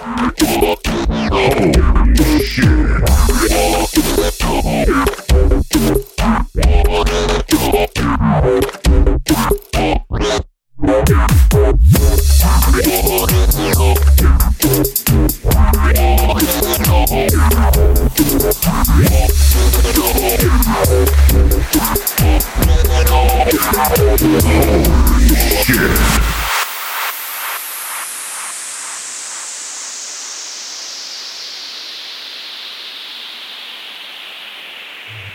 Holy shit.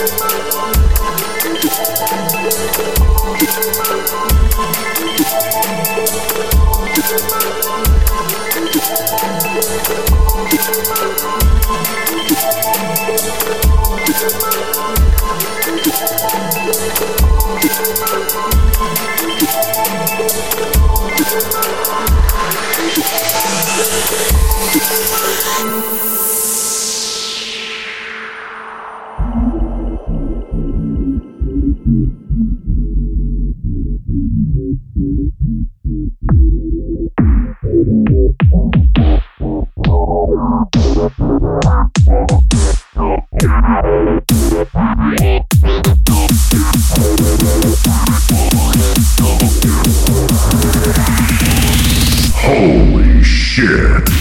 Shit. Holy shit.